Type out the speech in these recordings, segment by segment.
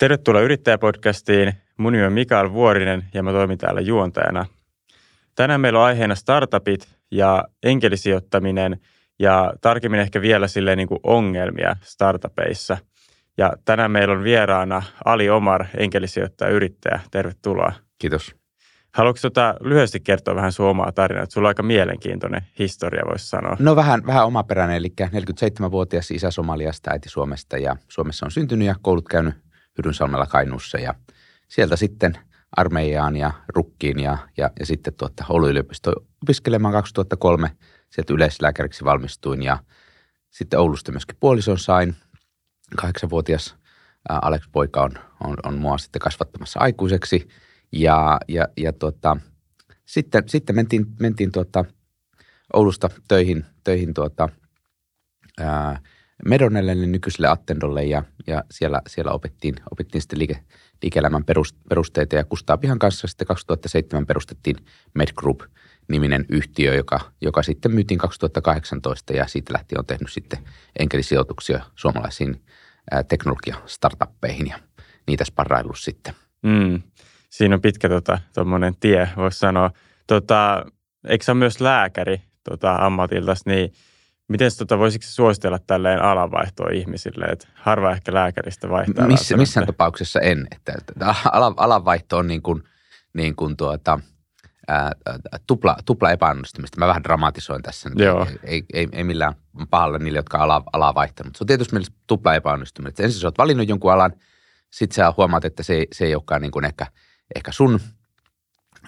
Tervetuloa Yrittäjäpodcastiin. Mun nimi on Mikael Vuorinen ja mä toimin täällä juontajana. Tänään meillä on aiheena startupit ja enkelisijoittaminen ja tarkemmin ehkä vielä silleen niin kuin ongelmia startupeissa. Ja tänään meillä on vieraana Ali Omar, enkelisijoittaja yrittäjä. Tervetuloa. Kiitos. Haluatko tota lyhyesti kertoa vähän sun omaa tarinaa? Sulla on aika mielenkiintoinen historia, voisi sanoa. No vähän, vähän omaperäinen, eli 47-vuotias isä Somaliasta, äiti Suomesta ja Suomessa on syntynyt ja koulut käynyt Hyrynsalmella Kainuussa ja sieltä sitten armeijaan ja rukkiin ja, ja, ja sitten tuota Oulun yliopisto opiskelemaan 2003. Sieltä yleislääkäriksi valmistuin ja sitten Oulusta myöskin puolison sain. Kahdeksanvuotias Alex-poika on, on, on mua sitten kasvattamassa aikuiseksi – ja, ja, ja tota, sitten, sitten mentiin, mentiin tuota Oulusta töihin, töihin tuota, ää, Medonelle, eli nykyiselle Attendolle, ja, ja siellä, siellä opettiin, opettiin sitten liike, liike-elämän perusteita, ja Kustavihan kanssa sitten 2007 perustettiin Med Group niminen yhtiö, joka, joka sitten myytiin 2018, ja siitä lähtien on tehnyt sitten enkelisijoituksia suomalaisiin teknologia-startuppeihin, ja niitä sparraillut sitten. Mm siinä on pitkä tuommoinen tota, tie, voisi sanoa. Tota, eikö sä myös lääkäri tota, ammatilta, niin miten tota, voisiko suositella tälleen alanvaihtoa ihmisille, että harva ehkä lääkäristä vaihtaa. Miss, missään tapauksessa en. Että, että alanvaihto on niin kuin, niin kuin tuota, ää, tupla, tupla epäonnistumista. Mä vähän dramatisoin tässä. Joo. Ei, ei, ei, millään pahalla niille, jotka ala, alaa vaihtanut. Se on tietysti mielessä tupla epäonnistumista. Ensin sä oot valinnut jonkun alan, sitten sä huomaat, että se, se ei olekaan niin kuin ehkä – ehkä sun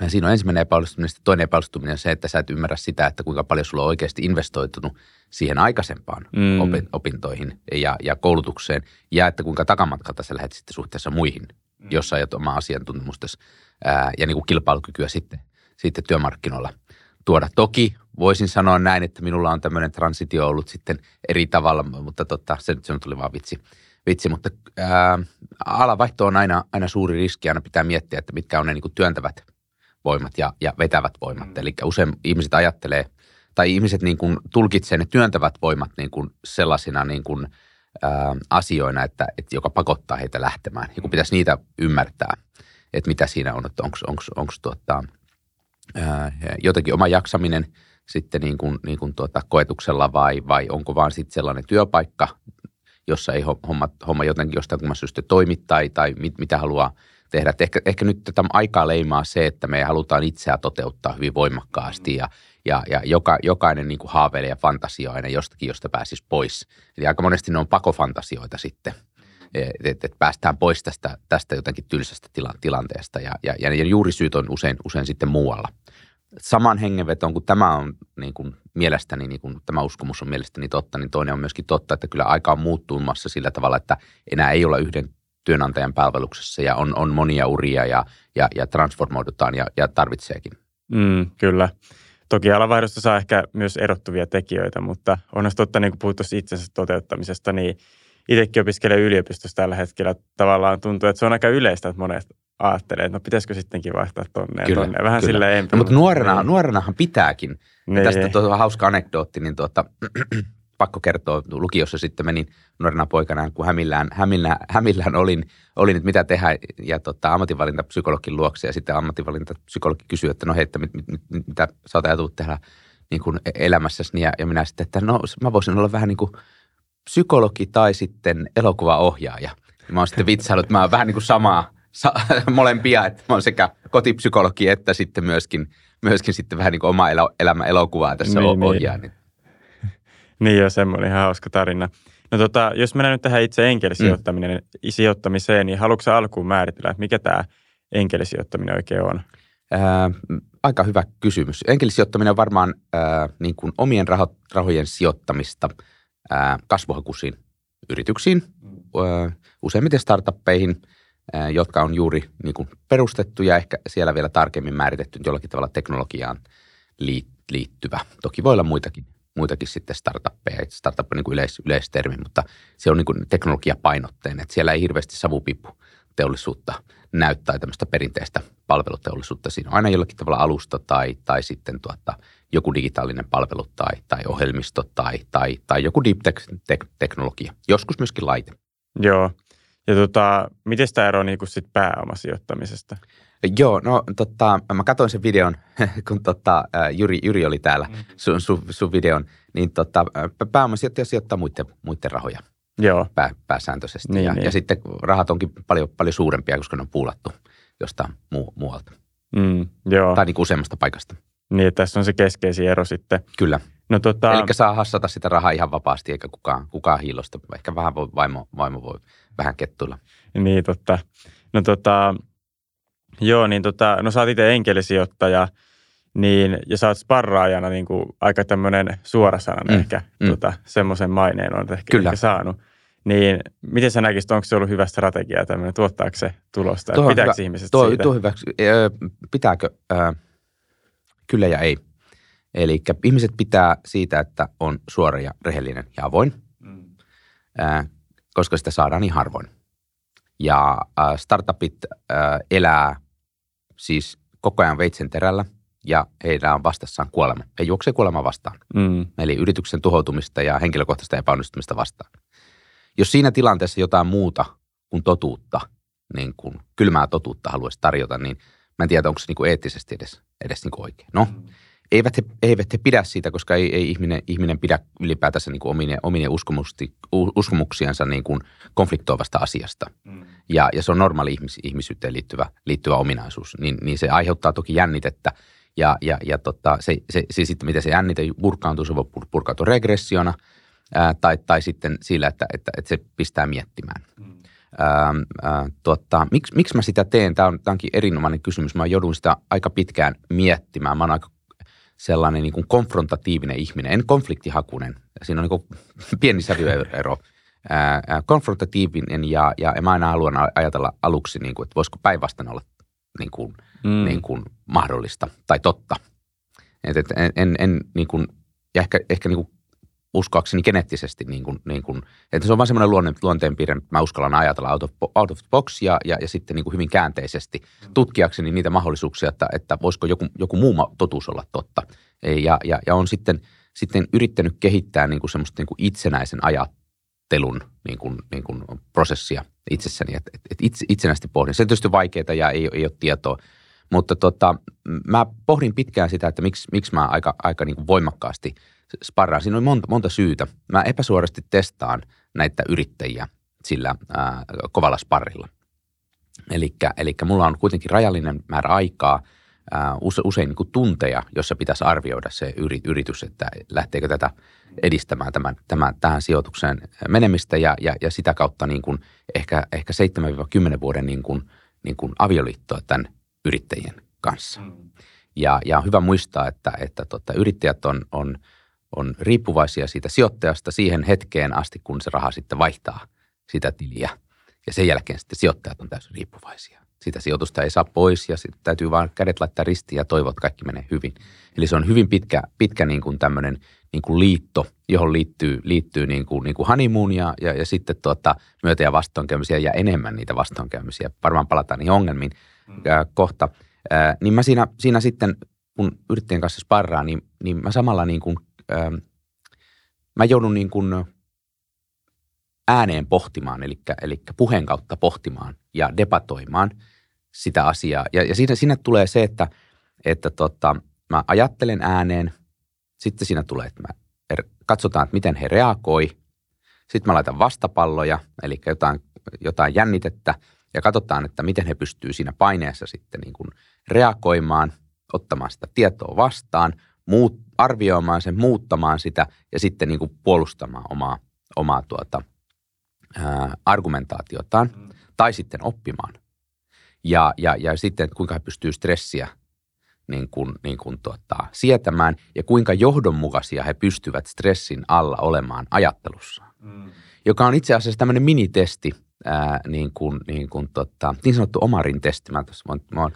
ja siinä on ensimmäinen epäonnistuminen. Sitten toinen epäonnistuminen on se, että sä et ymmärrä sitä, että kuinka paljon sulla on oikeasti investoitunut siihen aikaisempaan mm. opintoihin ja, ja koulutukseen. Ja että kuinka takamatkalta sä lähdet sitten suhteessa muihin, mm. jos sä ajat omaa asiantuntemusta ja niin kuin kilpailukykyä sitten, sitten työmarkkinoilla tuoda. Toki voisin sanoa näin, että minulla on tämmöinen transitio ollut sitten eri tavalla, mutta totta, se, se tuli vaan vitsi vitsi, mutta ää, alavaihto on aina, aina suuri riski, aina pitää miettiä, että mitkä on ne niin kuin työntävät voimat ja, ja vetävät voimat. Mm. Eli usein ihmiset ajattelee, tai ihmiset niin kuin tulkitsee ne työntävät voimat niin kuin sellaisina niin kuin, ää, asioina, että, että joka pakottaa heitä lähtemään. Ja kun pitäisi niitä ymmärtää, että mitä siinä on, että onko tuota, jotenkin oma jaksaminen sitten niin kuin, niin kuin tuota, koetuksella vai, vai onko vaan sitten sellainen työpaikka, jossa ei homma, homma jotenkin jostain kumman syystä toimi tai, tai mit, mitä haluaa tehdä. Et ehkä, ehkä nyt tätä aikaa leimaa se, että me halutaan itseä toteuttaa hyvin voimakkaasti ja, ja, ja joka, jokainen niin kuin haaveilee ja fantasioi aina jostakin, josta pääsisi pois. Eli aika monesti ne on pakofantasioita sitten, että et, et päästään pois tästä, tästä jotenkin tylsästä tila, tilanteesta ja, ja, ja juurisyyt on usein, usein sitten muualla saman hengenvetoon, kun tämä on niin kuin mielestäni, niin kuin tämä uskomus on mielestäni totta, niin toinen on myöskin totta, että kyllä aika on muuttumassa sillä tavalla, että enää ei olla yhden työnantajan palveluksessa ja on, on monia uria ja, ja, ja transformoidutaan ja, ja tarvitseekin. Mm, kyllä. Toki alavaihdosta saa ehkä myös erottuvia tekijöitä, mutta on totta, niin kuin puhuttu itsensä toteuttamisesta, niin itsekin opiskelen yliopistossa tällä hetkellä. Tavallaan tuntuu, että se on aika yleistä, että monet ajattelee, että no pitäisikö sittenkin vaihtaa tonne kyllä, tonne. Vähän kyllä. silleen no, Mutta nuorena, niin. nuorenahan pitääkin. Niin. Tästä tuo hauska anekdootti, niin tuota, pakko kertoa, lukiossa sitten menin nuorena poikana, kun Hämillään, Hämillään, Hämillään olin, olin, että mitä tehdä, ja tota, ammatinvalintapsykologin luokse, ja sitten ammatinvalintapsykologi kysyi, että no hei, että mit, mit, mit, mitä sä oot ajatellut tehdä niin kuin elämässäsi, ja, ja minä sitten, että no mä voisin olla vähän niin kuin psykologi tai sitten elokuvaohjaaja. Ja mä oon sitten vitsailut, että mä oon vähän niin kuin samaa, sa, molempia, että mä oon sekä kotipsykologi että sitten myöskin, myöskin sitten vähän niin kuin oma elo, elämä elokuvaa tässä niin, ohjaa. Niin. Niin jo, semmoinen ihan hauska tarina. No tota, jos mennään nyt tähän itse enkelisijoittaminen, mm. sijoittamiseen, niin haluatko alkuun määritellä, että mikä tämä enkelisijoittaminen oikein on? Ää, aika hyvä kysymys. Enkelisijoittaminen on varmaan ää, niin kuin omien raho, rahojen sijoittamista ää, kasvuhakuisiin yrityksiin, ää, useimmiten startuppeihin – jotka on juuri niin kuin perustettu ja ehkä siellä vielä tarkemmin määritetty jollakin tavalla teknologiaan liittyvä. Toki voi olla muitakin, muitakin sitten startuppeja. Startup on niin kuin yleis, yleistermi, mutta se on niin kuin teknologiapainotteinen. Että siellä ei hirveästi savupiippu teollisuutta näyttää tämmöistä perinteistä palveluteollisuutta. Siinä on aina jollakin tavalla alusta tai, tai sitten tuota, joku digitaalinen palvelu tai, tai ohjelmisto tai, tai, tai joku deep tech, tech, teknologia. Joskus myöskin laite. Joo, Ja tota, miten tämä eroaa niin sit pääomasijoittamisesta? Joo, no tota, mä katsoin sen videon, kun tota, Jyri, Jyri oli täällä, mm. sun, sun, sun videon, niin tota, pääomasijoittaja sijoittaa muiden, muiden rahoja Joo. Pää, pääsääntöisesti. Niin, ja, niin. ja sitten rahat onkin paljon, paljon suurempia, koska ne on puulattu jostain muu, muualta. Mm, joo. Tai niin kuin useammasta paikasta. Niin, että tässä on se keskeisin ero sitten. Kyllä. No, tota... Eli saa hassata sitä rahaa ihan vapaasti, eikä kukaan, kukaan hiilosta. Ehkä vähän voi, vaimo, vaimo voi vähän kettuilla. Niin, totta. No tota, joo, niin tota, no sä oot itse enkelisijoittaja, niin, ja sä oot sparraajana niin kuin aika tämmöinen suorasanainen mm, ehkä, mm. Tota, semmoisen maineen on ehkä, Kyllä. ehkä saanut. Niin miten sä näkisit, onko se ollut hyvä strategia tämmöinen, tuottaako se tulosta? Tuo Pitääkö hyvä, ihmiset tuo, siitä? Tuo hyväksi. Pitääkö? Kyllä ja ei. Eli ihmiset pitää siitä, että on suora ja rehellinen ja avoin, mm. koska sitä saadaan niin harvoin. Ja startupit elää siis koko ajan veitsen terällä ja heillä on vastassaan kuolema. He juoksevat kuolema vastaan. Mm. Eli yrityksen tuhoutumista ja henkilökohtaista epäonnistumista vastaan. Jos siinä tilanteessa jotain muuta kuin totuutta, niin kuin kylmää totuutta haluaisi tarjota, niin mä en tiedä, onko se niin kuin eettisesti edes, edes niin kuin oikein. No, mm. Eivät, he, eivät he pidä siitä, koska ei, ei ihminen, ihminen pidä ylipäätänsä niin kuin omine, omine uskomuksiansa niin kuin konfliktoivasta asiasta. Mm. Ja, ja se on normaali ihmis, ihmisyyteen liittyvä, liittyvä ominaisuus. Niin, niin se aiheuttaa toki jännitettä. Ja, ja, ja tota, se, se, se, sitten miten se jännite purkaantuu, se voi purkautua regressiona – ää, tai, tai sitten sillä, että, että, että se pistää miettimään. Mm. Ää, ää, tuota, miksi, miksi mä sitä teen? Tämä, on, tämä onkin erinomainen kysymys. Mä joudun sitä aika pitkään miettimään. Mä oon aika sellainen niin kuin konfrontatiivinen ihminen, en konfliktihakunen. Siinä on niin pieni sävyero. Ää, konfrontatiivinen ja, ja mä aina haluan ajatella aluksi, niin kuin, että voisiko päinvastainen olla niin kuin, mm. niin kuin mahdollista tai totta. Et, et, en, en, en niin kuin, ja ehkä, ehkä niin kuin uskoakseni geneettisesti, niin kuin, niin kuin, että se on vain semmoinen luonne, luonteenpiirre, että mä uskallan ajatella out of, out of box ja, ja, ja sitten niin kuin hyvin käänteisesti tutkiakseni niitä mahdollisuuksia, että, että voisiko joku, joku muu totuus olla totta. Ja, ja, ja on sitten, sitten yrittänyt kehittää niin kuin semmoista niin kuin itsenäisen ajattelun niin kuin, niin kuin prosessia itsessäni, että, että itse, itsenäisesti pohdin. Se on tietysti vaikeaa ja ei, ei ole tietoa, mutta tota, mä pohdin pitkään sitä, että miksi, miksi mä aika, aika niin kuin voimakkaasti – sparraan. Siinä on monta, monta syytä. Mä epäsuorasti testaan näitä yrittäjiä sillä ää, kovalla sparrilla. Eli mulla on kuitenkin rajallinen määrä aikaa, ää, use, usein niin kuin tunteja, jossa pitäisi arvioida se yritys, että lähteekö tätä edistämään tämän, tämän, tähän sijoitukseen menemistä ja, ja, ja sitä kautta niin kuin ehkä, ehkä 7-10 vuoden niin kuin, niin kuin avioliittoa tämän yrittäjien kanssa. Mm. Ja, ja on hyvä muistaa, että, että tota, yrittäjät on, on – on riippuvaisia siitä sijoittajasta siihen hetkeen asti, kun se raha sitten vaihtaa sitä tiliä. Ja sen jälkeen sitten sijoittajat on täysin riippuvaisia. Sitä sijoitusta ei saa pois ja sitten täytyy vaan kädet laittaa ristiin ja toivoa, että kaikki menee hyvin. Eli se on hyvin pitkä, pitkä niin kuin tämmöinen niin kuin liitto, johon liittyy, liittyy niin kuin, niin kuin honeymoon ja, ja, ja sitten tuota, myötä- ja vastoinkäymisiä ja enemmän niitä vastoinkäymisiä. Varmaan palataan niihin ongelmiin mm. ää, kohta. Ää, niin mä siinä, siinä sitten, kun yrittäjän kanssa sparraa, niin, niin mä samalla niin kuin ähm, mä joudun niin kuin ääneen pohtimaan, eli, eli puheen kautta pohtimaan ja debatoimaan sitä asiaa. Ja, ja siinä, siinä tulee se, että, että tota, mä ajattelen ääneen, sitten siinä tulee, että mä er, katsotaan, että miten he reagoi. Sitten mä laitan vastapalloja, eli jotain, jotain jännitettä, ja katsotaan, että miten he pystyy siinä paineessa sitten niin kuin reagoimaan, ottamaan sitä tietoa vastaan, muut, arvioimaan sen, muuttamaan sitä ja sitten niin kuin puolustamaan omaa, omaa tuota, ää, argumentaatiotaan mm. tai sitten oppimaan. Ja, ja, ja sitten, että kuinka he pystyy stressiä niin kuin, niin kuin tuota, sietämään ja kuinka johdonmukaisia he pystyvät stressin alla olemaan ajattelussaan. Mm. Joka on itse asiassa tämmöinen minitesti, ää, niin, kuin, niin, kuin, tota, niin sanottu Omarin testi. Mä, tuossa, mä, mä oon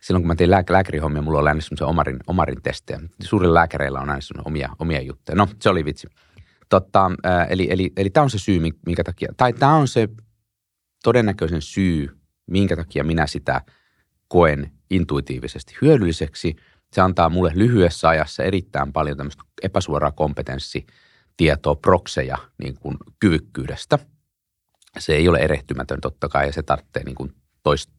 silloin kun mä tein lääk- lääkärihommia, mulla oli aina semmoisia omarin, omarin testejä. Suurilla lääkäreillä on aina omia, omia juttuja. No, se oli vitsi. Totta, eli, eli, eli tämä on se syy, minkä takia, tai tämä on se todennäköisen syy, minkä takia minä sitä koen intuitiivisesti hyödylliseksi. Se antaa mulle lyhyessä ajassa erittäin paljon tämmöistä epäsuoraa kompetenssitietoa, prokseja niin kuin kyvykkyydestä. se ei ole erehtymätön totta kai ja se tarvitsee niin kuin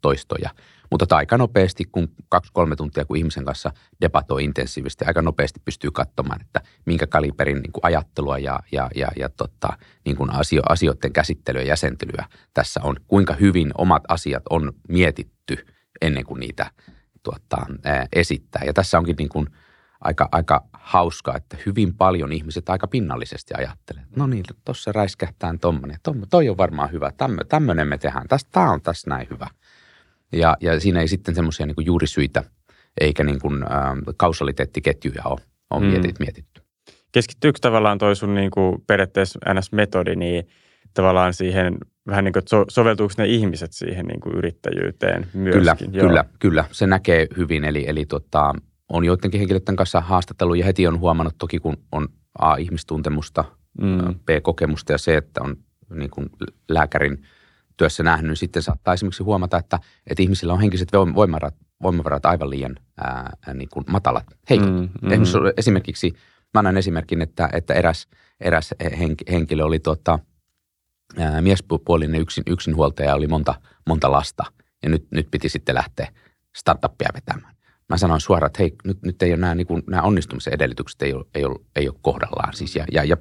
toistoja. Mutta aika nopeasti, kun kaksi-kolme tuntia, kun ihmisen kanssa debatoi intensiivisesti, aika nopeasti pystyy katsomaan, että minkä kaliberin niin kuin ajattelua ja, ja, ja, ja tota, niin kuin asio, asioiden käsittelyä ja jäsentelyä tässä on. Kuinka hyvin omat asiat on mietitty ennen kuin niitä tuota, ää, esittää. Ja tässä onkin niin kuin aika, aika hauska, että hyvin paljon ihmiset aika pinnallisesti ajattelee, no niin, tuossa räiskähtää tuommoinen, toi on varmaan hyvä, tämmöinen me tehdään, tämä on tässä näin hyvä. Ja, ja siinä ei sitten semmoisia niin juurisyitä eikä niin kuin, äh, kausaliteettiketjuja ole, ole mm. mietitty. Keskittyykö tavallaan toi sun niin kuin periaatteessa NS-metodi niin tavallaan siihen vähän niin kuin, so, soveltuuko ne ihmiset siihen niin kuin yrittäjyyteen myöskin? Kyllä, Joo. kyllä, kyllä. Se näkee hyvin. Eli, eli tota, on joidenkin henkilöiden kanssa haastattelu ja heti on huomannut toki, kun on A, ihmistuntemusta, mm. B, kokemusta ja C, että on niin kuin lääkärin työssä nähnyt, niin sitten saattaa esimerkiksi huomata, että, että ihmisillä on henkiset voimavarat, voimavarat aivan liian ää, niin kuin matalat, heikot. Mm, mm. Esimerkiksi, mä annan esimerkin, että, että eräs, eräs henkilö oli tuota, ää, miespuolinen yksin, yksinhuoltaja, oli monta, monta lasta ja nyt, nyt piti sitten lähteä startuppia vetämään mä sanoin suoraan, että hei, nyt, nyt ei ole nämä, niin kuin, nämä onnistumisen edellytykset ei ole, ei ole, ei ole kohdallaan. Siis ja, ja, ja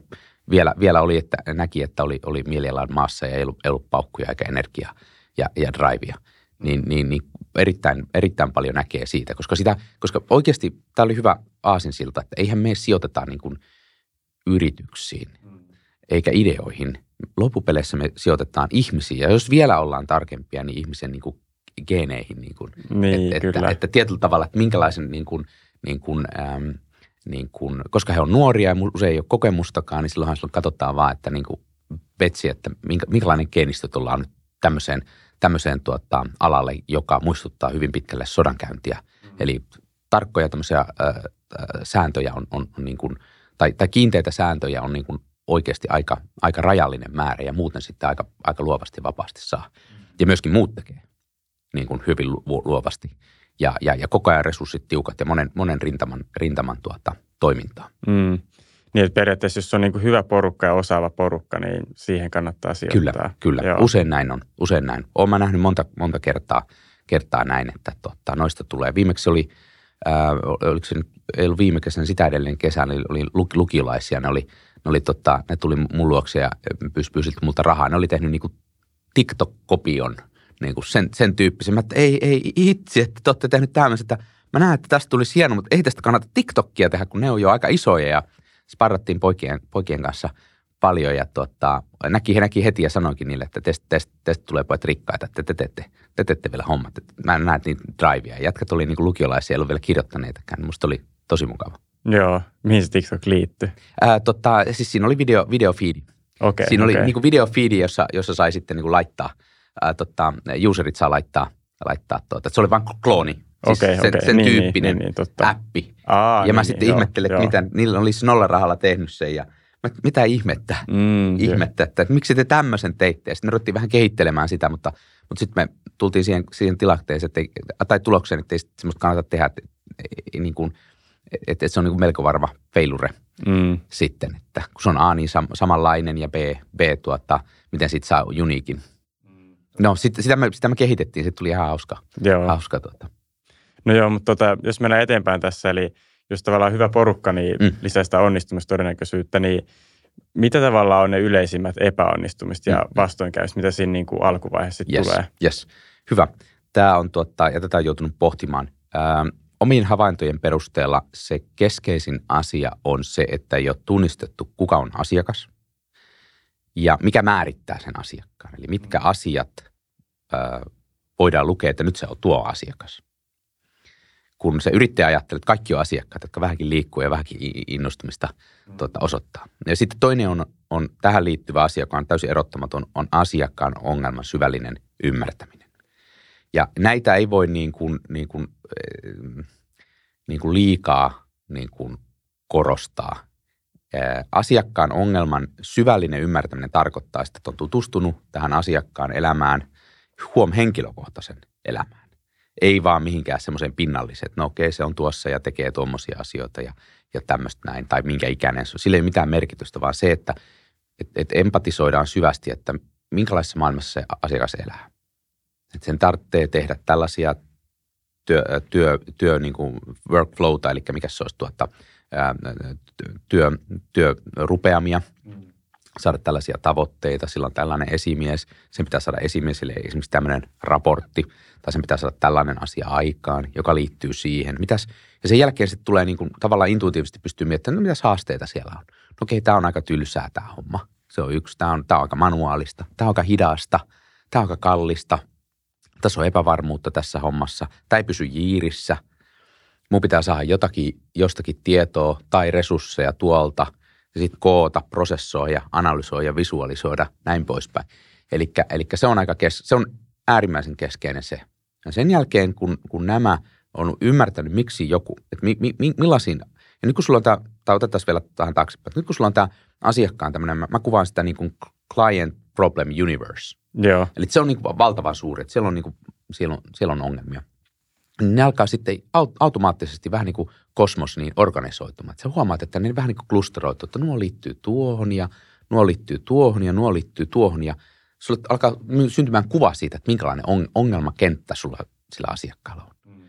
vielä, vielä oli, että näki, että oli, oli mielialan maassa ja ei ollut, ei ollut paukkuja eikä energiaa ja, ja drivea. Niin, niin, niin erittäin, erittäin paljon näkee siitä, koska, sitä, koska oikeasti tämä oli hyvä aasinsilta, että eihän me sijoiteta niin kuin yrityksiin eikä ideoihin. Loppupeleissä me sijoitetaan ihmisiin ja jos vielä ollaan tarkempia, niin ihmisen niin kuin geeneihin. Niin kuin, niin, että, kyllä. Että, että tietyllä tavalla, että minkälaisen niin kuin, niin kuin, äm, niin kuin, koska he on nuoria ja usein ei ole kokemustakaan, niin silloinhan silloin katsotaan vaan, että niin kuin vetsi, että minkä, minkälainen geenistö tullaan nyt tämmöiseen, tämmöiseen tuota, alalle, joka muistuttaa hyvin pitkälle sodankäyntiä. Mm. Eli tarkkoja tämmöisiä äh, sääntöjä on, on, on niin kuin, tai, tai kiinteitä sääntöjä on niin kuin oikeasti aika, aika rajallinen määrä ja muuten sitten aika, aika luovasti vapaasti saa. Ja myöskin muut tekee niin kuin hyvin luovasti ja, ja, ja koko ajan resurssit tiukat ja monen, monen rintaman, rintaman tuota, toimintaa. Mm. Niin, että periaatteessa jos on niin hyvä porukka ja osaava porukka, niin siihen kannattaa sijoittaa. Kyllä, kyllä. Joo. Usein näin on, usein näin. Olen mä nähnyt monta, monta kertaa, kertaa näin, että totta, noista tulee. Viimeksi oli, äh, oliko se nyt, ei ollut viime kesän, sitä edellinen kesän, oli, oli lukilaisia, ne oli, ne, oli tota, ne tuli mun luokse ja pyysi multa rahaa. Ne oli tehnyt niin TikTok-kopion – niin kuin sen, sen tyyppisen. että ei, ei itse, että te olette tehnyt tämmöisen, että mä näen, että tästä tulisi hieno, mutta ei tästä kannata TikTokia tehdä, kun ne on jo aika isoja ja sparrattiin poikien, poikien kanssa paljon ja tota, näki, he näki heti ja sanoikin niille, että teistä, teistä, teistä tulee pojat rikkaita, että te teette, te teette vielä hommat. Että mä näen niitä drivea. Jätkät oli niin lukiolaisia, ei ollut vielä kirjoittaneitakaan. Musta oli tosi mukava. Joo, mihin se TikTok liittyy? Ää, tota, siis siinä oli video, video feedi. Okay, siinä okay. oli niin video feedi, jossa, jossa sai sitten niin laittaa – ää, tota, userit saa laittaa, laittaa tuota. Se oli vain klooni. Siis okay, sen, okay. sen niin, niin tyyppinen niin, niin, totta. appi. Aa, ja mä niin, sitten niin, ihmettelin, joo, että mitä, niillä olisi nollarahalla tehnyt sen ja mä, mitä ihmettä, mm, ihmettä että, että miksi te tämmöisen teitte. Sitten me ruvettiin vähän kehittelemään sitä, mutta, mutta sitten me tultiin siihen, siihen tilanteeseen, että ei, tai tulokseen, että ei semmoista kannata tehdä, että, niin kuin, että, että se on niin kuin melko varma feilure mm. sitten, että kun se on A niin sam, samanlainen ja B, B tuota, miten siitä saa uniikin No sit, sitä, me, sitä me kehitettiin, se tuli ihan hauska. Joo. hauska tuota. No joo, mutta tota, jos mennään eteenpäin tässä, eli jos tavallaan hyvä porukka niin mm. lisää sitä onnistumistodennäköisyyttä, niin mitä tavallaan on ne yleisimmät epäonnistumiset ja mm. vastoinkäymiset, mitä siinä niin kuin alkuvaiheessa yes, tulee? Yes, hyvä. Tämä on tuota, ja tätä on joutunut pohtimaan. Ähm, omiin havaintojen perusteella se keskeisin asia on se, että ei ole tunnistettu, kuka on asiakas ja mikä määrittää sen asiakkaan. Eli mitkä asiat voidaan lukea, että nyt se on tuo asiakas. Kun se yrittäjä ajattelee, että kaikki on asiakkaat, jotka vähänkin liikkuu ja vähänkin innostumista tuota, osoittaa. Ja sitten toinen on, on tähän liittyvä asia, joka on täysin erottamaton, on asiakkaan ongelman syvällinen ymmärtäminen. Ja näitä ei voi niin kuin, niin kuin, niin kuin liikaa niin kuin korostaa asiakkaan ongelman syvällinen ymmärtäminen tarkoittaa sitä, että on tutustunut tähän asiakkaan elämään, huom henkilökohtaisen elämään. Ei vaan mihinkään semmoiseen pinnalliseen, että no okei, se on tuossa ja tekee tuommoisia asioita ja, ja tämmöistä näin, tai minkä ikäinen se on. Sillä ei ole mitään merkitystä, vaan se, että et, et empatisoidaan syvästi, että minkälaisessa maailmassa se asiakas elää. Että sen tarvitsee tehdä tällaisia työ, työ, työ niin kuin workflowta, eli mikä se olisi tuota, työ, työrupeamia, saada tällaisia tavoitteita. Sillä on tällainen esimies, sen pitää saada esimiesille esimerkiksi tämmöinen raportti, tai sen pitää saada tällainen asia aikaan, joka liittyy siihen. Mitäs, ja sen jälkeen sitten tulee niin kuin, tavallaan intuitiivisesti pystyy miettimään, no mitäs haasteita siellä on. No okei, tämä on aika tylsää tämä homma. Se on yksi. Tämä on, tämä on aika manuaalista. Tämä on aika hidasta. Tämä on aika kallista. Tässä on epävarmuutta tässä hommassa. Tämä ei pysy jiirissä. Mun pitää saada jotakin, jostakin tietoa tai resursseja tuolta ja sitten koota, prosessoida, analysoida, visualisoida, näin poispäin. Eli se on aika kes, se on äärimmäisen keskeinen se. Ja sen jälkeen, kun, kun nämä on ymmärtänyt, miksi joku, että mi, mi, millaisiin, ja nyt kun sulla on tämä, tai otetaan vielä tähän taaksepäin, nyt kun sulla on tämä asiakkaan tämmöinen, mä, mä kuvaan sitä niin kuin client problem universe. Joo. Eli se on niin kuin valtavan suuri, että siellä on, niin kuin, siellä on, siellä on ongelmia. Ne alkaa sitten automaattisesti vähän niin kuin kosmos niin organisoitumaan. Sä huomaat, että ne vähän niin kuin klusteroitu, että nuo liittyy tuohon ja nuo liittyy tuohon ja nuo liittyy tuohon ja sulle alkaa syntymään kuva siitä, että minkälainen ongelmakenttä sulla sillä asiakkaalla on. Mm.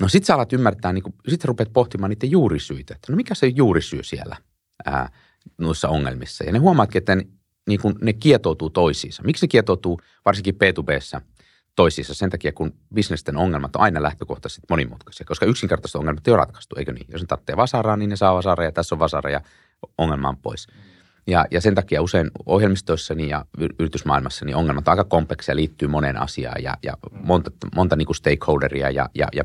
No sit sä alat ymmärtää, niin kun, sit sä rupeat pohtimaan niiden juurisyitä, että no mikä se juurisyy siellä ää, noissa ongelmissa. Ja ne huomaatkin, että ne, niin kun ne kietoutuu toisiinsa. Miksi ne kietoutuu varsinkin P2Bssä toisiinsa? Sen takia, kun bisnesten ongelmat on aina lähtökohtaisesti monimutkaisia, koska yksinkertaisesti ongelmat ei ole ratkaistu, eikö niin? Jos ne tarvitsee vasaraa, niin ne saa vasaraa ja tässä on vasara ja ongelma on pois. Mm. Ja, ja sen takia usein ohjelmistoissani ja yritysmaailmassa niin ongelmat on aika kompleksia, liittyy moneen asiaan ja, ja monta, monta niin kuin stakeholderia ja, ja, ja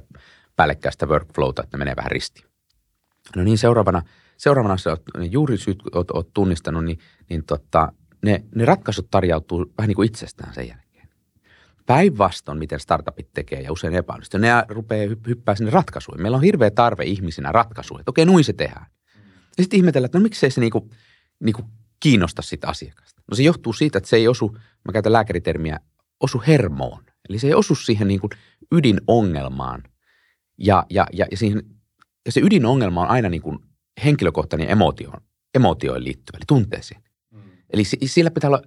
päällekkäistä workflowta, että ne menee vähän ristiin. No niin, seuraavana, seuraavana se niin juuri syyt oot, oot tunnistanut, niin, niin tota, ne, ne ratkaisut tarjautuu vähän niin kuin itsestään sen jälkeen. Päinvastoin, miten startupit tekee ja usein epäonnistuu, ne rupeaa hyppää sinne ratkaisuihin. Meillä on hirveä tarve ihmisinä ratkaisuja, että okei, noin se tehdään. Ja sitten ihmetellään, että no miksei se niin kuin – niin kuin kiinnosta sitä asiakasta? No se johtuu siitä, että se ei osu, mä käytän lääkäritermiä, osu hermoon. Eli se ei osu siihen niin kuin ydinongelmaan. Ja, ja, ja, ja, siihen, ja se ydinongelma on aina niin kuin henkilökohtainen emotioon, emotioon liittyvä, eli tunteisiin. Mm. Eli sillä pitää olla,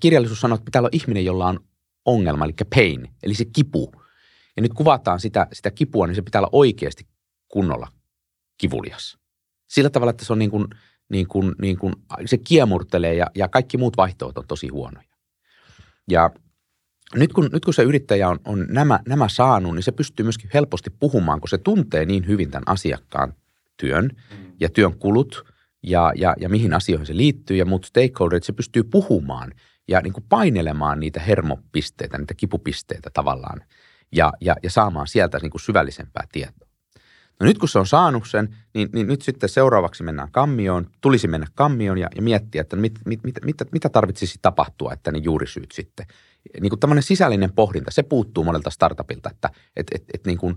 kirjallisuus sanoo, että pitää olla ihminen, jolla on ongelma, eli pain, eli se kipu. Ja nyt kuvataan sitä, sitä kipua, niin se pitää olla oikeasti kunnolla kivulias. Sillä tavalla, että se on niin kuin – niin kuin, niin kuin se kiemurtelee ja, ja kaikki muut vaihtoehdot on tosi huonoja. Ja nyt kun, nyt kun se yrittäjä on, on nämä, nämä saanut, niin se pystyy myöskin helposti puhumaan, kun se tuntee niin hyvin tämän asiakkaan työn ja työn kulut ja, ja, ja mihin asioihin se liittyy ja muut stakeholderit, se pystyy puhumaan ja niin kuin painelemaan niitä hermopisteitä, niitä kipupisteitä tavallaan ja, ja, ja saamaan sieltä niin kuin syvällisempää tietoa. No nyt kun se on saanut sen, niin, niin nyt sitten seuraavaksi mennään kammioon, tulisi mennä kammioon ja, ja miettiä, että mit, mit, mit, mit, mitä tarvitsisi tapahtua, että ne juurisyyt sitten. Niin kuin tämmöinen sisällinen pohdinta, se puuttuu monelta startupilta, että et, et, et niin kuin,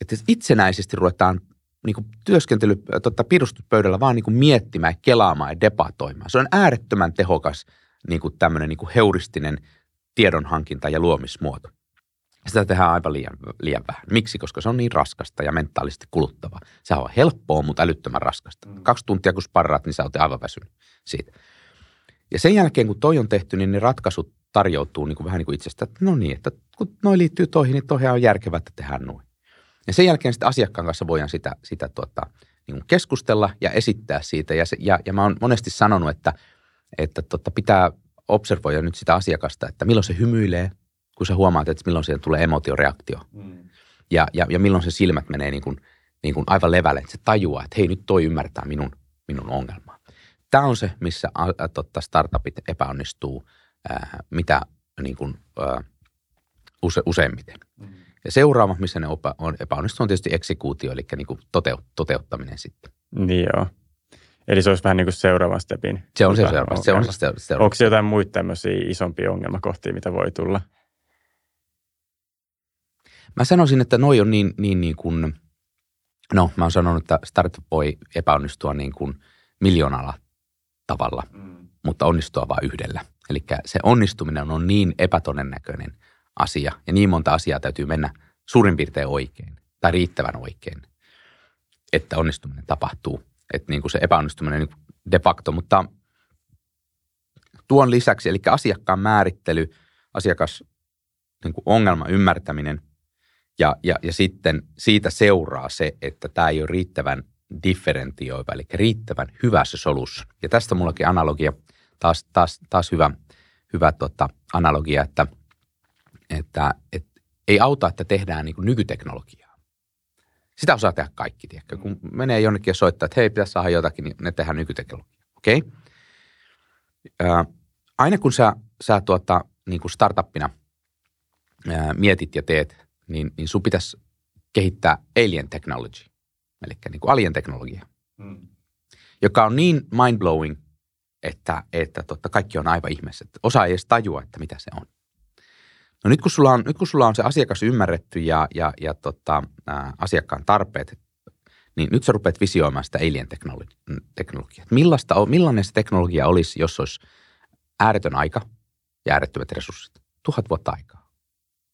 että itsenäisesti ruvetaan niin kuin työskentely, totta, piirustuspöydällä vaan niin kuin miettimään, kelaamaan ja debatoimaan. Se on äärettömän tehokas niin kuin tämmöinen niin kuin heuristinen tiedonhankinta ja luomismuoto. Sitä tehdään aivan liian, liian vähän. Miksi? Koska se on niin raskasta ja mentaalisesti kuluttavaa. Se on helppoa, mutta älyttömän raskasta. Mm. Kaksi tuntia kun sparraat, niin sä oot aivan väsynyt siitä. Ja sen jälkeen, kun toi on tehty, niin ne ratkaisut tarjoutuu niin kuin vähän niin kuin itsestä, että no niin, että kun noi liittyy toihin, niin toihin on järkevää, että tehdään noin. Ja sen jälkeen sitten asiakkaan kanssa voidaan sitä, sitä tuota, niin kuin keskustella ja esittää siitä. Ja, se, ja, ja mä oon monesti sanonut, että, että tota, pitää observoida nyt sitä asiakasta, että milloin se hymyilee, kun sä huomaat, että milloin siihen tulee emotioreaktio. Mm. Ja, ja, ja milloin se silmät menee niin kuin, niin kuin aivan levälle, että se tajuaa, että hei nyt toi ymmärtää minun, minun ongelmaa. Tämä on se, missä a, totta, startupit epäonnistuu ää, mitä niin kuin, ää, use, useimmiten. Mm. Ja seuraava, missä ne opa, on epäonnistuu, on tietysti eksekuutio, eli niin kuin toteut, toteuttaminen sitten. Niin joo. Eli se olisi vähän niin kuin seuraavan stepin. Se on se seuraava. Se on se seuraava. Onko jotain muita tämmöisiä isompia ongelmakohtia, mitä voi tulla? Mä sanoisin, että noi on niin, niin, niin kuin, no mä oon sanonut, että startup voi epäonnistua niin kuin miljoonalla tavalla, mm. mutta onnistua vain yhdellä. Eli se onnistuminen on niin epätodennäköinen asia ja niin monta asiaa täytyy mennä suurin piirtein oikein tai riittävän oikein, että onnistuminen tapahtuu. Että niin kuin se epäonnistuminen de facto, mutta Tuon lisäksi, eli asiakkaan määrittely, asiakas niin kuin ongelman ymmärtäminen ja, ja, ja sitten siitä seuraa se, että tämä ei ole riittävän differentioiva, eli riittävän hyvä se solus. Ja tästä mullakin analogia, taas, taas, taas hyvä, hyvä tota, analogia, että, että, että ei auta, että tehdään niin nykyteknologiaa. Sitä osaa tehdä kaikki, tiedätkö? Kun menee jonnekin ja soittaa, että hei, pitäisi saada jotakin, niin ne tehdään nykyteknologiaa. Okei? Okay? aina kun sä, sä tuota, niin kuin startuppina ää, mietit ja teet, niin, niin sun pitäisi kehittää alien technology, eli niin kuin alien teknologia, hmm. joka on niin mind-blowing, että, että totta, kaikki on aivan ihmeessä. Osa ei edes tajua, että mitä se on. No nyt kun sulla on, nyt kun sulla on se asiakas ymmärretty ja, ja, ja tota, ää, asiakkaan tarpeet, niin nyt sä rupeat visioimaan sitä alien teknologiaa. Millaista, millainen se teknologia olisi, jos olisi ääretön aika ja äärettömät resurssit? Tuhat vuotta aikaa.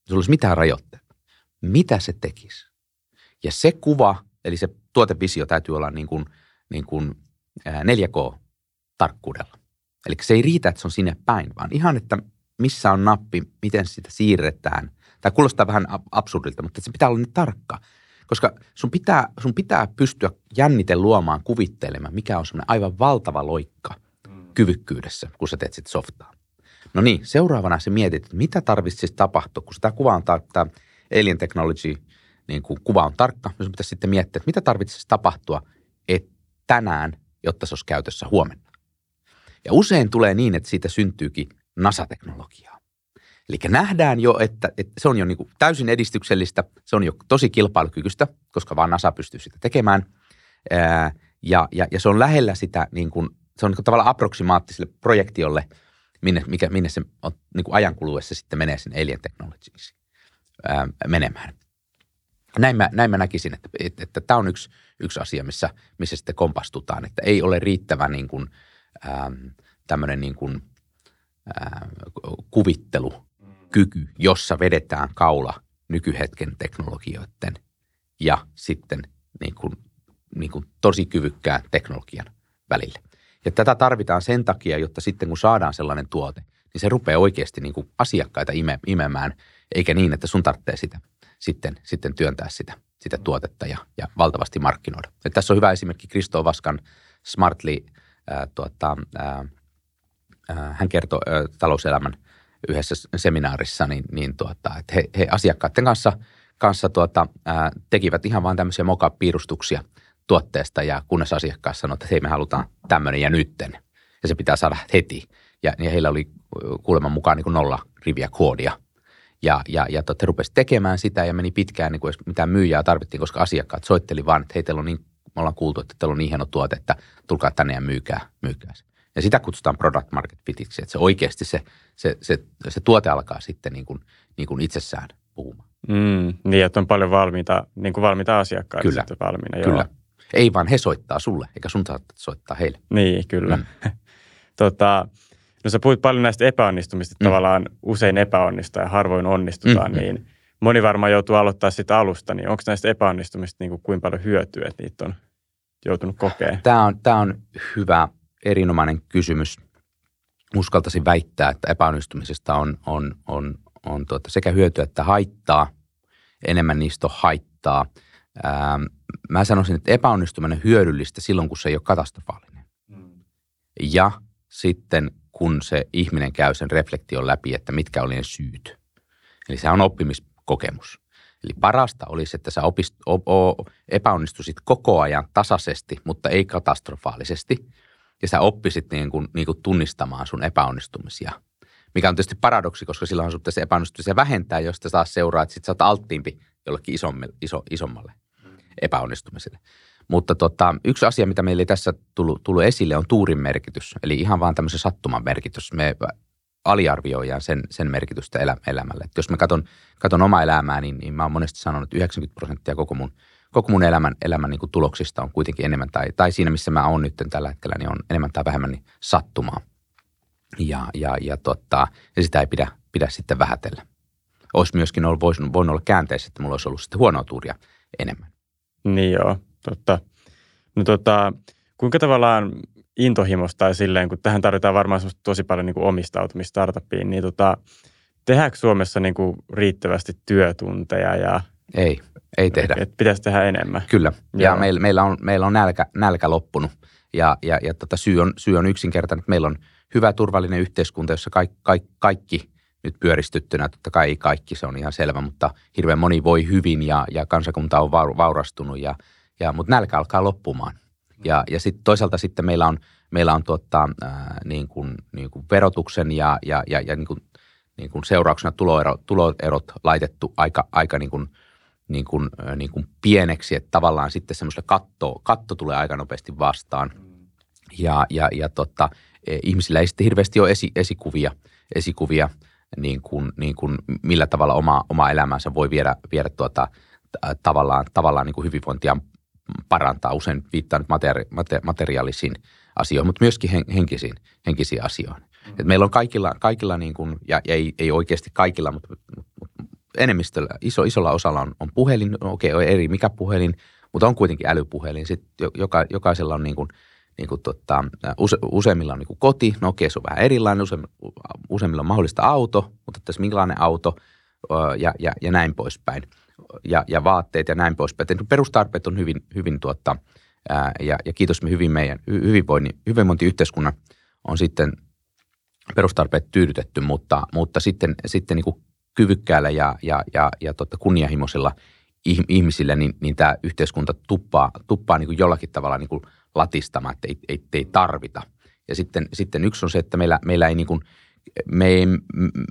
Sulla olisi mitään rajoitteita. Mitä se tekisi? Ja se kuva, eli se tuotevisio täytyy olla niin kuin, niin kuin 4K-tarkkuudella. Eli se ei riitä, että se on sinne päin, vaan ihan, että missä on nappi, miten sitä siirretään. Tämä kuulostaa vähän absurdilta, mutta se pitää olla niin tarkka. Koska sun pitää, sun pitää pystyä jänniten luomaan, kuvittelemaan, mikä on semmoinen aivan valtava loikka kyvykkyydessä, kun sä teet sit softaa. No niin, seuraavana se mietit, että mitä tarvitsisi siis tapahtua, kun tämä kuva on tämä Alien Technology, niin kuin kuva on tarkka, niin sun pitäisi sitten miettiä, että mitä tarvitsisi tapahtua että tänään, jotta se olisi käytössä huomenna. Ja usein tulee niin, että siitä syntyykin NASA-teknologiaa. Eli nähdään jo, että, että se on jo niin täysin edistyksellistä, se on jo tosi kilpailukykyistä, koska vaan NASA pystyy sitä tekemään. Ää, ja, ja, ja se on lähellä sitä, niin kuin, se on niin kuin tavallaan approksimaattiselle projektiolle, minne, mikä, minne se on niin kuin ajan kuluessa sitten menee sinne Alien Technologies ää, menemään. Näin mä, näin mä näkisin, että, että, että tämä on yksi, yksi asia, missä, missä sitten kompastutaan, että ei ole riittävä niin kuin, ää, tämmöinen niin kuin – kuvittelukyky, jossa vedetään kaula nykyhetken teknologioiden ja sitten niin kuin, niin kuin tosi kyvykkään teknologian välille. Ja tätä tarvitaan sen takia, jotta sitten kun saadaan sellainen tuote, niin se rupeaa oikeasti niin kuin asiakkaita ime, imemään, eikä niin, että sun tarvitsee sitä sitten, sitten työntää sitä, sitä tuotetta ja, ja valtavasti markkinoida. Ja tässä on hyvä esimerkki Kristo Vaskan Smartly ää, tuota, Äh, hän kertoi äh, talouselämän yhdessä seminaarissa, niin, niin tuota, että he, he asiakkaiden kanssa, kanssa tuota, ää, äh, tekivät ihan vain tämmöisiä moka-piirustuksia tuotteesta ja kunnes asiakkaat sanoi, että hei me halutaan tämmöinen ja nytten ja se pitää saada heti. Ja, ja heillä oli kuuleman mukaan niin kuin nolla riviä koodia. Ja, ja, ja he rupesivat tekemään sitä ja meni pitkään, niin kuin mitään myyjää tarvittiin, koska asiakkaat soitteli vaan, että hei teillä on niin, me ollaan kuultu, että teillä on niin hieno tuote, että tulkaa tänne ja myykää, myykää se. Ja sitä kutsutaan product market fitiksi, että se oikeasti se, se, se, se tuote alkaa sitten niin kuin, niin kuin itsessään puhumaan. Mm, niin, että on paljon valmiita, niin kuin valmiita asiakkaita kyllä, sitten valmiina. Joo. Kyllä. Ei vaan he soittaa sulle, eikä sun saa soittaa heille. Niin, kyllä. Mm. tota, no sä puhuit paljon näistä epäonnistumista, mm. tavallaan usein epäonnistuu ja harvoin onnistutaan, mm, niin moni varmaan joutuu aloittaa sitä alusta, niin onko näistä epäonnistumista niin kuin kuinka paljon hyötyä, että niitä on joutunut kokemaan? Tämä on, tämä on hyvä erinomainen kysymys. Uskaltaisin väittää, että epäonnistumisesta on, on, on, on tuota sekä hyötyä että haittaa. Enemmän niistä on haittaa. Ää, mä sanoisin, että epäonnistuminen on hyödyllistä silloin, kun se ei ole katastrofaalinen. Mm. Ja sitten, kun se ihminen käy sen reflektion läpi, että mitkä oli ne syyt. Eli se on oppimiskokemus. Eli parasta olisi, että sä opist, o, o, epäonnistuisit koko ajan tasaisesti, mutta ei katastrofaalisesti – ja sä oppisit niin kuin, niin kuin tunnistamaan sun epäonnistumisia. Mikä on tietysti paradoksi, koska silloin sun pitäisi epäonnistumisia vähentää, jos te taas seuraa, että sit sä oot alttiimpi jollekin isommille, iso, isommalle epäonnistumiselle. Mutta tota, yksi asia, mitä meillä ei tässä tullut, tullut esille, on tuurin merkitys. Eli ihan vaan tämmöisen sattuman merkitys. Me aliarvioidaan sen, sen merkitystä elä, elämälle. Et jos mä katson, katson omaa elämää, niin, niin mä oon monesti sanonut, että 90 prosenttia koko mun – koko mun elämän, elämän niin kuin tuloksista on kuitenkin enemmän, tai, tai siinä missä mä oon nyt tällä hetkellä, niin on enemmän tai vähemmän niin sattumaa. Ja, ja, ja, totta, ja sitä ei pidä, pidä sitten vähätellä. Olisi myöskin ollut, voisi, voinut olla käänteessä, että mulla olisi ollut sitten huonoa tuuria enemmän. Niin joo, totta. No tota, kuinka tavallaan intohimosta tai silleen, kun tähän tarvitaan varmaan tosi paljon niin kuin omistautumista startupiin, niin tota, tehdäänkö Suomessa niin kuin riittävästi työtunteja ja ei, ei tehdä. Et pitäisi tehdä enemmän. Kyllä, ja Joo. meillä, meillä on, meillä on nälkä, nälkä loppunut. Ja, ja, ja tota syy, on, syy on yksinkertainen, että meillä on hyvä turvallinen yhteiskunta, jossa kaikki, kaikki, kaikki nyt pyöristyttynä, totta kai ei kaikki, se on ihan selvä, mutta hirveän moni voi hyvin ja, ja kansakunta on vaurastunut, ja, ja, mutta nälkä alkaa loppumaan. Ja, ja sit toisaalta sitten meillä on, meillä on tuota, ää, niin kuin, niin kuin verotuksen ja, ja, ja, ja niin kuin, niin kuin seurauksena tuloero, tuloerot laitettu aika, aika niin kuin, niin kuin, niin kuin pieneksi, että tavallaan sitten semmoiselle katto, katto tulee aika nopeasti vastaan. Ja, ja, ja tota, e, ihmisillä ei sitten hirveästi ole esi, esikuvia, esikuvia niin kuin, niin kuin millä tavalla oma, oma elämänsä voi viedä, viedä tuota, tavallaan, tavallaan niin kuin hyvinvointia parantaa. Usein viittaan nyt materi, materiaalisiin asioihin, mutta myöskin henkisiin, henkisiin asioihin. Mm. Et meillä on kaikilla, kaikilla niin kuin, ja ei, ei oikeasti kaikilla, mutta, mutta enemmistöllä, iso, isolla osalla on, on puhelin, okei, okay, eri mikä puhelin, mutta on kuitenkin älypuhelin. Sitten joka, jokaisella on niin kuin, niin kuin tota, use, useimmilla on niin kuin koti, no okei, se on vähän erilainen, use, useimmilla on mahdollista auto, mutta tässä minkälainen auto ja, ja, ja näin poispäin. Ja, ja vaatteet ja näin poispäin. Et perustarpeet on hyvin, hyvin tuotta, ja, ja kiitos me hyvin meidän hyvinvointiyhteiskunnan on sitten perustarpeet tyydytetty, mutta, mutta sitten, sitten niin kuin kyvykkäällä ja, ja, ja, ja totta kunnianhimoisilla ihmisillä, niin, niin tämä yhteiskunta tuppaa, tuppaa niin kuin jollakin tavalla niin kuin latistamaan, että ei, ei, ei tarvita. Ja sitten, sitten yksi on se, että meillä, meillä ei niin kuin, me, ei,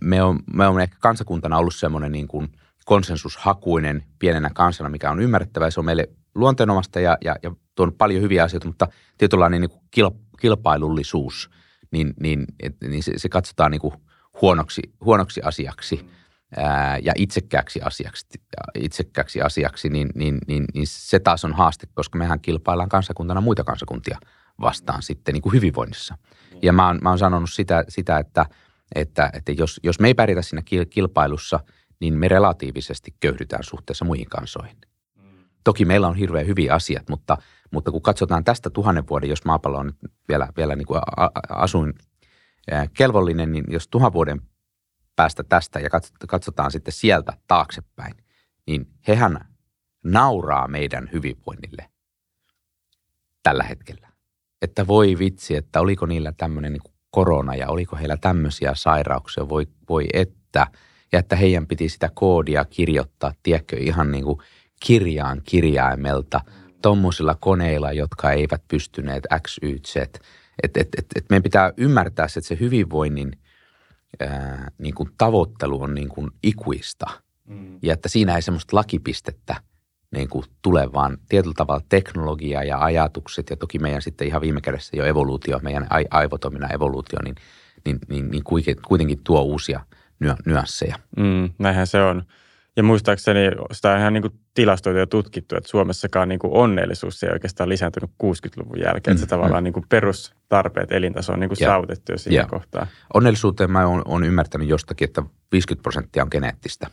me, on, me on ehkä kansakuntana ollut semmoinen niin kuin konsensushakuinen pienenä kansana, mikä on ymmärrettävää. Se on meille luonteenomasta ja, ja, ja tuonut paljon hyviä asioita, mutta tietynlainen niin kuin kilpailullisuus, niin, niin, et, niin se, se katsotaan niin kuin huonoksi, huonoksi asiaksi ja itsekkääksi asiaksi, itsekkääksi asiaksi niin, niin, niin, niin se taas on haaste, koska mehän kilpaillaan kansakuntana muita kansakuntia vastaan sitten niin kuin hyvinvoinnissa. Ja mä oon, mä oon sanonut sitä, sitä että, että, että jos, jos me ei pärjätä siinä kilpailussa, niin me relatiivisesti köyhdytään suhteessa muihin kansoihin. Toki meillä on hirveän hyviä asiat, mutta, mutta kun katsotaan tästä tuhannen vuoden, jos maapallo on vielä, vielä niin kuin asuin kelvollinen, niin jos tuhan vuoden päästä tästä ja katsotaan sitten sieltä taaksepäin, niin hehän nauraa meidän hyvinvoinnille tällä hetkellä. Että voi vitsi, että oliko niillä tämmöinen niin korona ja oliko heillä tämmöisiä sairauksia, voi, voi että. Ja että heidän piti sitä koodia kirjoittaa, tiedätkö, ihan niin kuin kirjaan kirjaimelta, tuommoisilla koneilla, jotka eivät pystyneet X, Y, Z. Että et, et, et meidän pitää ymmärtää, että se hyvinvoinnin – ää, niin kuin tavoittelu on niin kuin ikuista mm. ja että siinä ei semmoista lakipistettä niin kuin tule, vaan tietyllä tavalla teknologia ja ajatukset ja toki meidän sitten ihan viime kädessä jo evoluutio, meidän aivotoiminnan evoluutio, niin, niin, niin, niin kuitenkin tuo uusia nyansseja. Mm, näinhän se on. Ja muistaakseni sitä on ihan niin tilastoitu ja tutkittu, että Suomessakaan niin kuin onnellisuus ei oikeastaan lisääntynyt 60-luvun jälkeen. Mm, että se tavallaan mm. niin kuin perustarpeet, elintaso on niin kuin ja, saavutettu jo siinä kohtaa. Onnellisuuteen mä oon, ymmärtänyt jostakin, että 50 prosenttia on geneettistä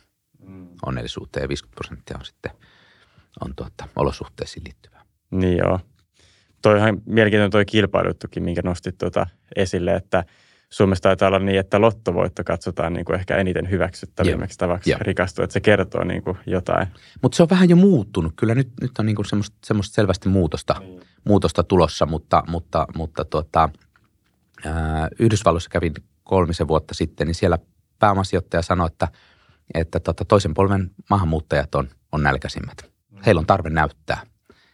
mm. onnellisuuteen ja 50 prosenttia on sitten on tuota, olosuhteisiin liittyvää. Niin joo. Toi ihan mielenkiintoinen toi kilpailuttukin, minkä nostit tuota esille, että – Suomessa taitaa olla niin, että lottovoitto katsotaan niin kuin ehkä eniten hyväksyttävimmäksi tavaksi yeah. rikastua, että se kertoo niin kuin jotain. Mutta se on vähän jo muuttunut. Kyllä nyt, nyt on niin kuin semmoista, semmoista selvästi muutosta, niin. muutosta tulossa, mutta, mutta, mutta tuota, ää, Yhdysvalloissa kävin kolmisen vuotta sitten, niin siellä pääomasijoittaja sanoi, että, että tota, toisen polven maahanmuuttajat on, on nälkäisimmät. Heillä on tarve näyttää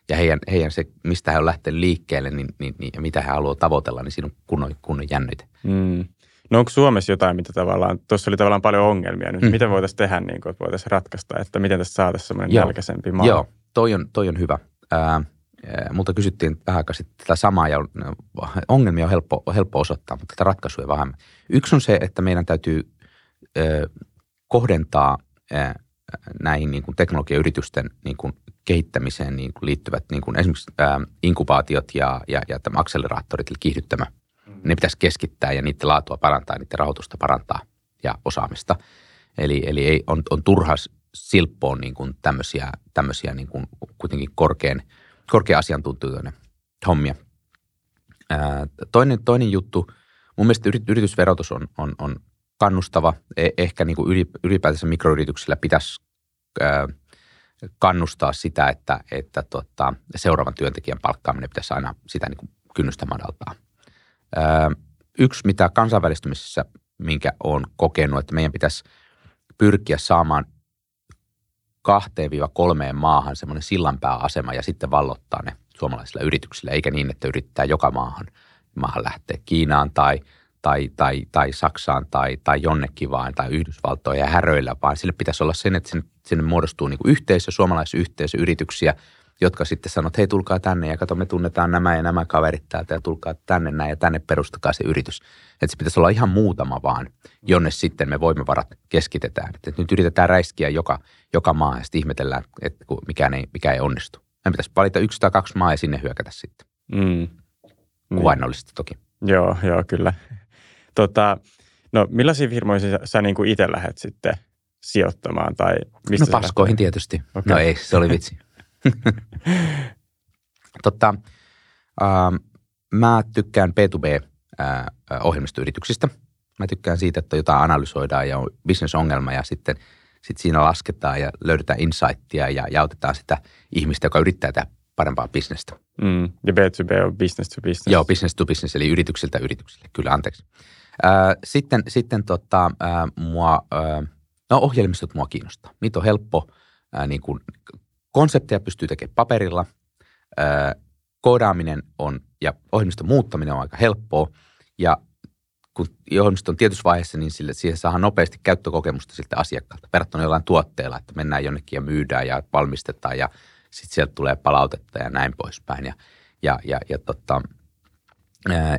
ja heidän, heidän se, mistä he on lähtenyt liikkeelle niin, niin, niin, ja mitä he haluavat tavoitella, niin siinä on kunnon, kunnon jännite. Mm. No onko Suomessa jotain, mitä tavallaan, tuossa oli tavallaan paljon ongelmia nyt, mm. mitä voitaisiin tehdä, niin kuin, että voitaisiin ratkaista, että miten tässä saataisiin semmoinen jälkeisempi maa? Joo, toi on, toi on hyvä. Ää, multa kysyttiin vähän aikaa sitten tätä samaa ja ongelmia on helppo, helppo osoittaa, mutta tätä ratkaisuja vähän. Yksi on se, että meidän täytyy ää, kohdentaa ää, näihin niin kuin teknologiayritysten niin kuin kehittämiseen niin kuin liittyvät niin kuin esimerkiksi ää, inkubaatiot ja, ja, ja tämä akseleraattorit, eli kiihdyttämä, mm. ne pitäisi keskittää ja niiden laatua parantaa, niiden rahoitusta parantaa ja osaamista. Eli, eli ei, on, on turha silppoa niin kuin tämmöisiä, tämmöisiä niin kuin kuitenkin korkean, korkean asiantuntijoiden hommia. toinen, toinen juttu, mun mielestä yritysverotus on, on, on kannustava. E, ehkä niin kuin ylipäätänsä mikroyrityksillä pitäisi kannustaa sitä, että, että tota, seuraavan työntekijän palkkaaminen pitäisi aina sitä niin kuin kynnystä madaltaa. Yksi, mitä kansainvälistymisessä, minkä olen kokenut, että meidän pitäisi pyrkiä saamaan kahteen kolmeen maahan semmoinen sillanpääasema ja sitten vallottaa ne suomalaisilla yrityksillä, eikä niin, että yrittää joka maahan, maahan lähteä Kiinaan tai, tai, tai, tai Saksaan tai, tai jonnekin vaan tai Yhdysvaltoja ja häröillä, vaan sille pitäisi olla sen, että sinne, sinne muodostuu niin kuin yhteisö, suomalaisyhteisö, yrityksiä, jotka sitten sanoo, että hei tulkaa tänne ja kato me tunnetaan nämä ja nämä kaverit täältä ja tulkaa tänne näin ja tänne perustakaa se yritys. Että se pitäisi olla ihan muutama vaan, jonne sitten me voimavarat keskitetään. Että nyt yritetään räiskiä joka, joka maa ja sitten ihmetellään, että mikään ei, mikä ei onnistu. Me pitäisi valita yksi tai kaksi maa ja sinne hyökätä sitten. Mm. Kuvainnollisesti toki. Joo, joo, kyllä. Tota, no millaisiin firmoihin sä, sä niin kuin itse lähdet sitten sijoittamaan? Tai mistä no paskoihin lähdet? tietysti. Okay. No ei, se oli vitsi. Totta, äh, mä tykkään B2B-ohjelmistoyrityksistä. Mä tykkään siitä, että jotain analysoidaan ja on bisnesongelma ja sitten sit siinä lasketaan ja löydetään insightia ja, ja autetaan sitä ihmistä, joka yrittää tehdä parempaa bisnestä. Mm, ja B2B on business to business. Joo, business to business, eli yrityksiltä yrityksille. Kyllä, anteeksi. Sitten sitten tota, mua, no ohjelmistot mua kiinnostaa. Niitä on helppo niin kuin Konsepteja pystyy tekemään paperilla, koodaaminen on ja ohjelmiston muuttaminen on aika helppoa ja kun ohjelmisto on tietyssä vaiheessa, niin sille, siihen saadaan nopeasti käyttökokemusta siltä asiakkaalta verrattuna jollain tuotteella, että mennään jonnekin ja myydään ja valmistetaan ja sitten sieltä tulee palautetta ja näin poispäin. Ja, ja, ja, ja tota,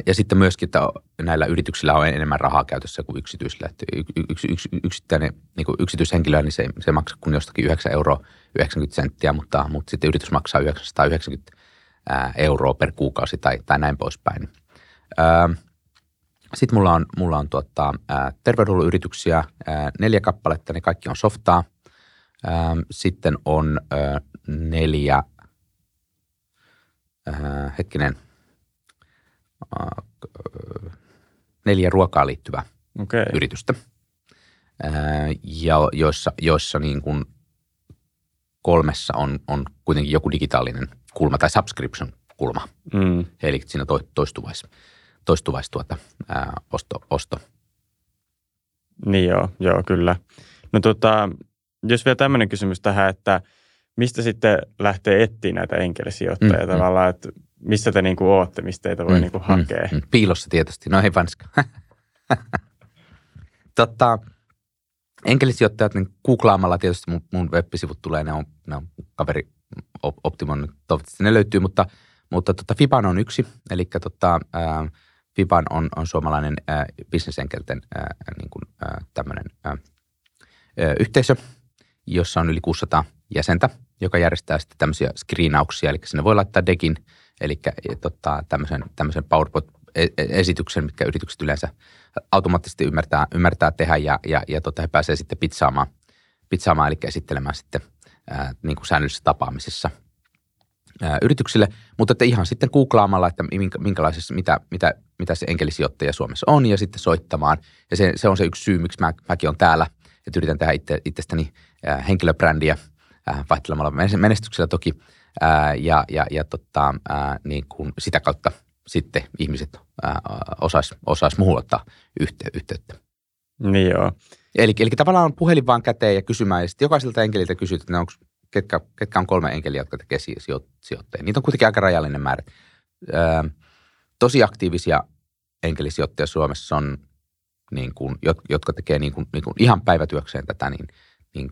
ja sitten myöskin, että näillä yrityksillä on enemmän rahaa käytössä kuin yksityisillä. Että yks, yks, yksittäinen niin kuin yksityishenkilö, niin se, se maksaa kuin jostakin 9 euroa 90 senttiä, mutta, mutta sitten yritys maksaa 990 euroa per kuukausi tai, tai näin poispäin. Sitten mulla on, mulla on tuota, terveydenhuollon yrityksiä, neljä kappaletta, ne kaikki on softaa. Sitten on neljä, hetkinen – neljä ruokaan liittyvää okay. yritystä, ja joissa, joissa niin kuin kolmessa on, on kuitenkin joku digitaalinen kulma tai subscription kulma. Mm. Eli siinä to, toistuvais, toistuvais tuota, ää, osto, osto. Niin joo, joo kyllä. No tota, jos vielä tämmöinen kysymys tähän, että mistä sitten lähtee etsiä näitä enkelisijoittajia mm, mm. tavallaan, että missä te niinku ootte, mistä teitä voi mm, niinku hakea? Mm, mm. Piilossa tietysti, no ei vanska. Totta, enkelisijoittajat, niin googlaamalla tietysti mun, mun web-sivut tulee, ne on, ne on kaveri Optimon, toivottavasti ne löytyy, mutta, mutta tota, Fiban on yksi, eli tota, äh, Fiban on, on suomalainen bisnesenkelten niin kuin, tämmöinen yhteisö, jossa on yli 600 jäsentä, joka järjestää sitten tämmöisiä screenauksia, eli sinne voi laittaa dekin – Eli tota, tämmöisen, tämmöisen PowerPoint-esityksen, mitkä yritykset yleensä automaattisesti ymmärtää, ymmärtää tehdä ja, ja, ja tota, he pääsevät sitten pizzaamaan, pizzaamaan eli esittelemään sitten ää, niin kuin säännöllisissä tapaamisissa ää, yrityksille, mutta että ihan sitten googlaamalla, että minkälaisessa, mitä, mitä, mitä se enkelisijoittaja Suomessa on ja sitten soittamaan. Ja se, se on se yksi syy, miksi mä, mäkin olen täällä, että yritän tehdä itse, itsestäni ää, henkilöbrändiä ää, vaihtelemalla menestyksellä toki – ää, ja, ja, ja tota, ää, niin kuin sitä kautta sitten ihmiset osais, osais muuhun ottaa yhte, yhteyttä. Niin joo. Eli, eli tavallaan puhelin vaan käteen ja kysymään, ja sitten jokaiselta enkeliltä kysyt, että onko, ketkä, ketkä on kolme enkeliä, jotka tekee sijoittajia. Niitä on kuitenkin aika rajallinen määrä. Ää, tosi aktiivisia enkelisijoittajia Suomessa on, niin kuin, jotka tekee niin kuin, niin kuin ihan päivätyökseen tätä, niin, niin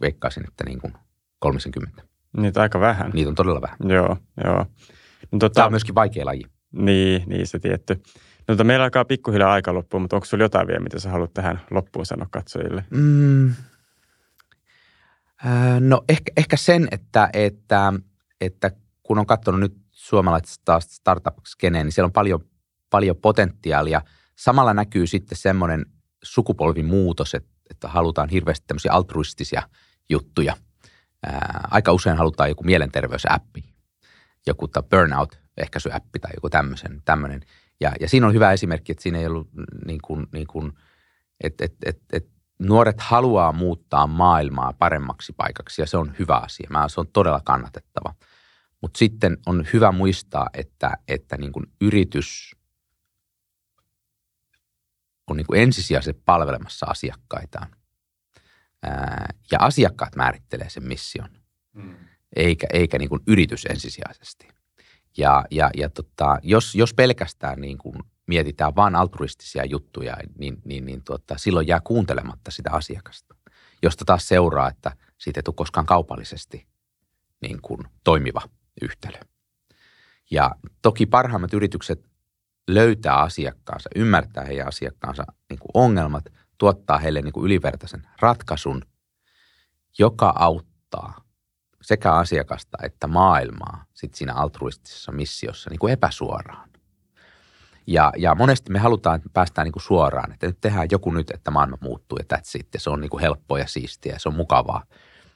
veikkaisin, että niin kuin 30. Niitä aika vähän. Niitä on todella vähän. Joo, joo. No, tota, Tämä on myöskin vaikea laji. Niin, niin se tietty. No, tota, meillä alkaa pikkuhiljaa aika loppuun, mutta onko sinulla jotain vielä, mitä sä haluat tähän loppuun sanoa katsojille? Mm. no ehkä, ehkä sen, että, että, että kun on katsonut nyt suomalaista startup-skeneen, niin siellä on paljon, paljon potentiaalia. Samalla näkyy sitten semmoinen sukupolvimuutos, että, että halutaan hirveästi tämmöisiä altruistisia juttuja – ää, aika usein halutaan joku mielenterveysäppi, joku burnout ehkäisyäppi tai joku tämmöisen, tämmöinen. Ja, ja siinä on hyvä esimerkki, että siinä ei ollut niin kuin, niin kuin että et, et, et nuoret haluaa muuttaa maailmaa paremmaksi paikaksi ja se on hyvä asia. Mä, se on todella kannatettava. Mutta sitten on hyvä muistaa, että, että niin kuin yritys on niin kuin ensisijaisesti palvelemassa asiakkaitaan. Ää, ja asiakkaat määrittelee sen mission, hmm. eikä, eikä niin kuin yritys ensisijaisesti. Ja, ja, ja tota, jos, jos pelkästään niin kuin mietitään vain altruistisia juttuja, niin, niin, niin tuota, silloin jää kuuntelematta sitä asiakasta, josta taas seuraa, että siitä ei tule koskaan kaupallisesti niin kuin toimiva yhtälö. Ja toki parhaimmat yritykset löytää asiakkaansa, ymmärtää heidän asiakkaansa niin kuin ongelmat, tuottaa heille niin kuin ylivertaisen ratkaisun, joka auttaa sekä asiakasta että maailmaa sit siinä altruistisessa missiossa niin kuin epäsuoraan. Ja, ja monesti me halutaan, että me päästään niin kuin suoraan, että nyt tehdään joku nyt, että maailma muuttuu ja that's it. Ja se on niin kuin helppoa ja siistiä ja se on mukavaa.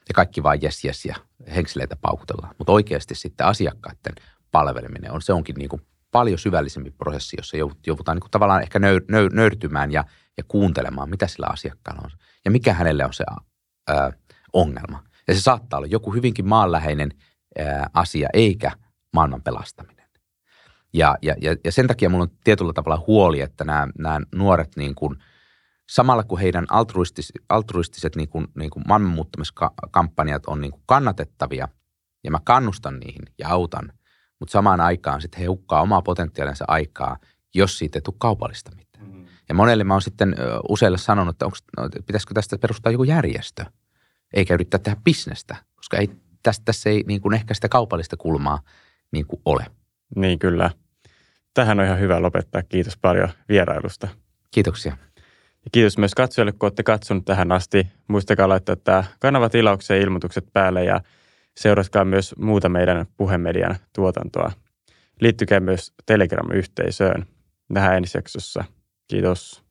Ja kaikki vaan jes jes ja henkseleitä paukutellaan. Mutta oikeasti sitten asiakkaiden palveleminen on, se onkin niin kuin paljon syvällisempi prosessi, jossa joudutaan niin kuin tavallaan ehkä nöy, nöy, nöyrtymään ja, ja kuuntelemaan, mitä sillä asiakkaalla on ja mikä hänelle on se ää, ongelma. Ja se saattaa olla joku hyvinkin maanläheinen ää, asia, eikä maailman pelastaminen. Ja, ja, ja, sen takia minulla on tietyllä tavalla huoli, että nämä, nämä nuoret niin kuin, samalla kun heidän altruistis, altruistiset niin kuin, niin kuin maailmanmuuttamiskampanjat on niin kuin kannatettavia, ja mä kannustan niihin ja autan, mutta samaan aikaan sitten he hukkaa omaa potentiaalinsa aikaa, jos siitä ei tule kaupallista mitään. Ja monelle mä oon sitten useille sanonut, että onko, no, pitäisikö tästä perustaa joku järjestö, eikä yrittää tehdä bisnestä, koska ei, tässä, tässä ei niin kuin ehkä sitä kaupallista kulmaa niin kuin ole. Niin kyllä. Tähän on ihan hyvä lopettaa. Kiitos paljon vierailusta. Kiitoksia. Ja kiitos myös katsojille, kun olette katsonut tähän asti. Muistakaa laittaa tämä kanava tilaukseen ilmoitukset päälle ja seuratkaa myös muuta meidän puhemedian tuotantoa. Liittykää myös Telegram-yhteisöön. Nähdään ensi jaksossa. Kiitos.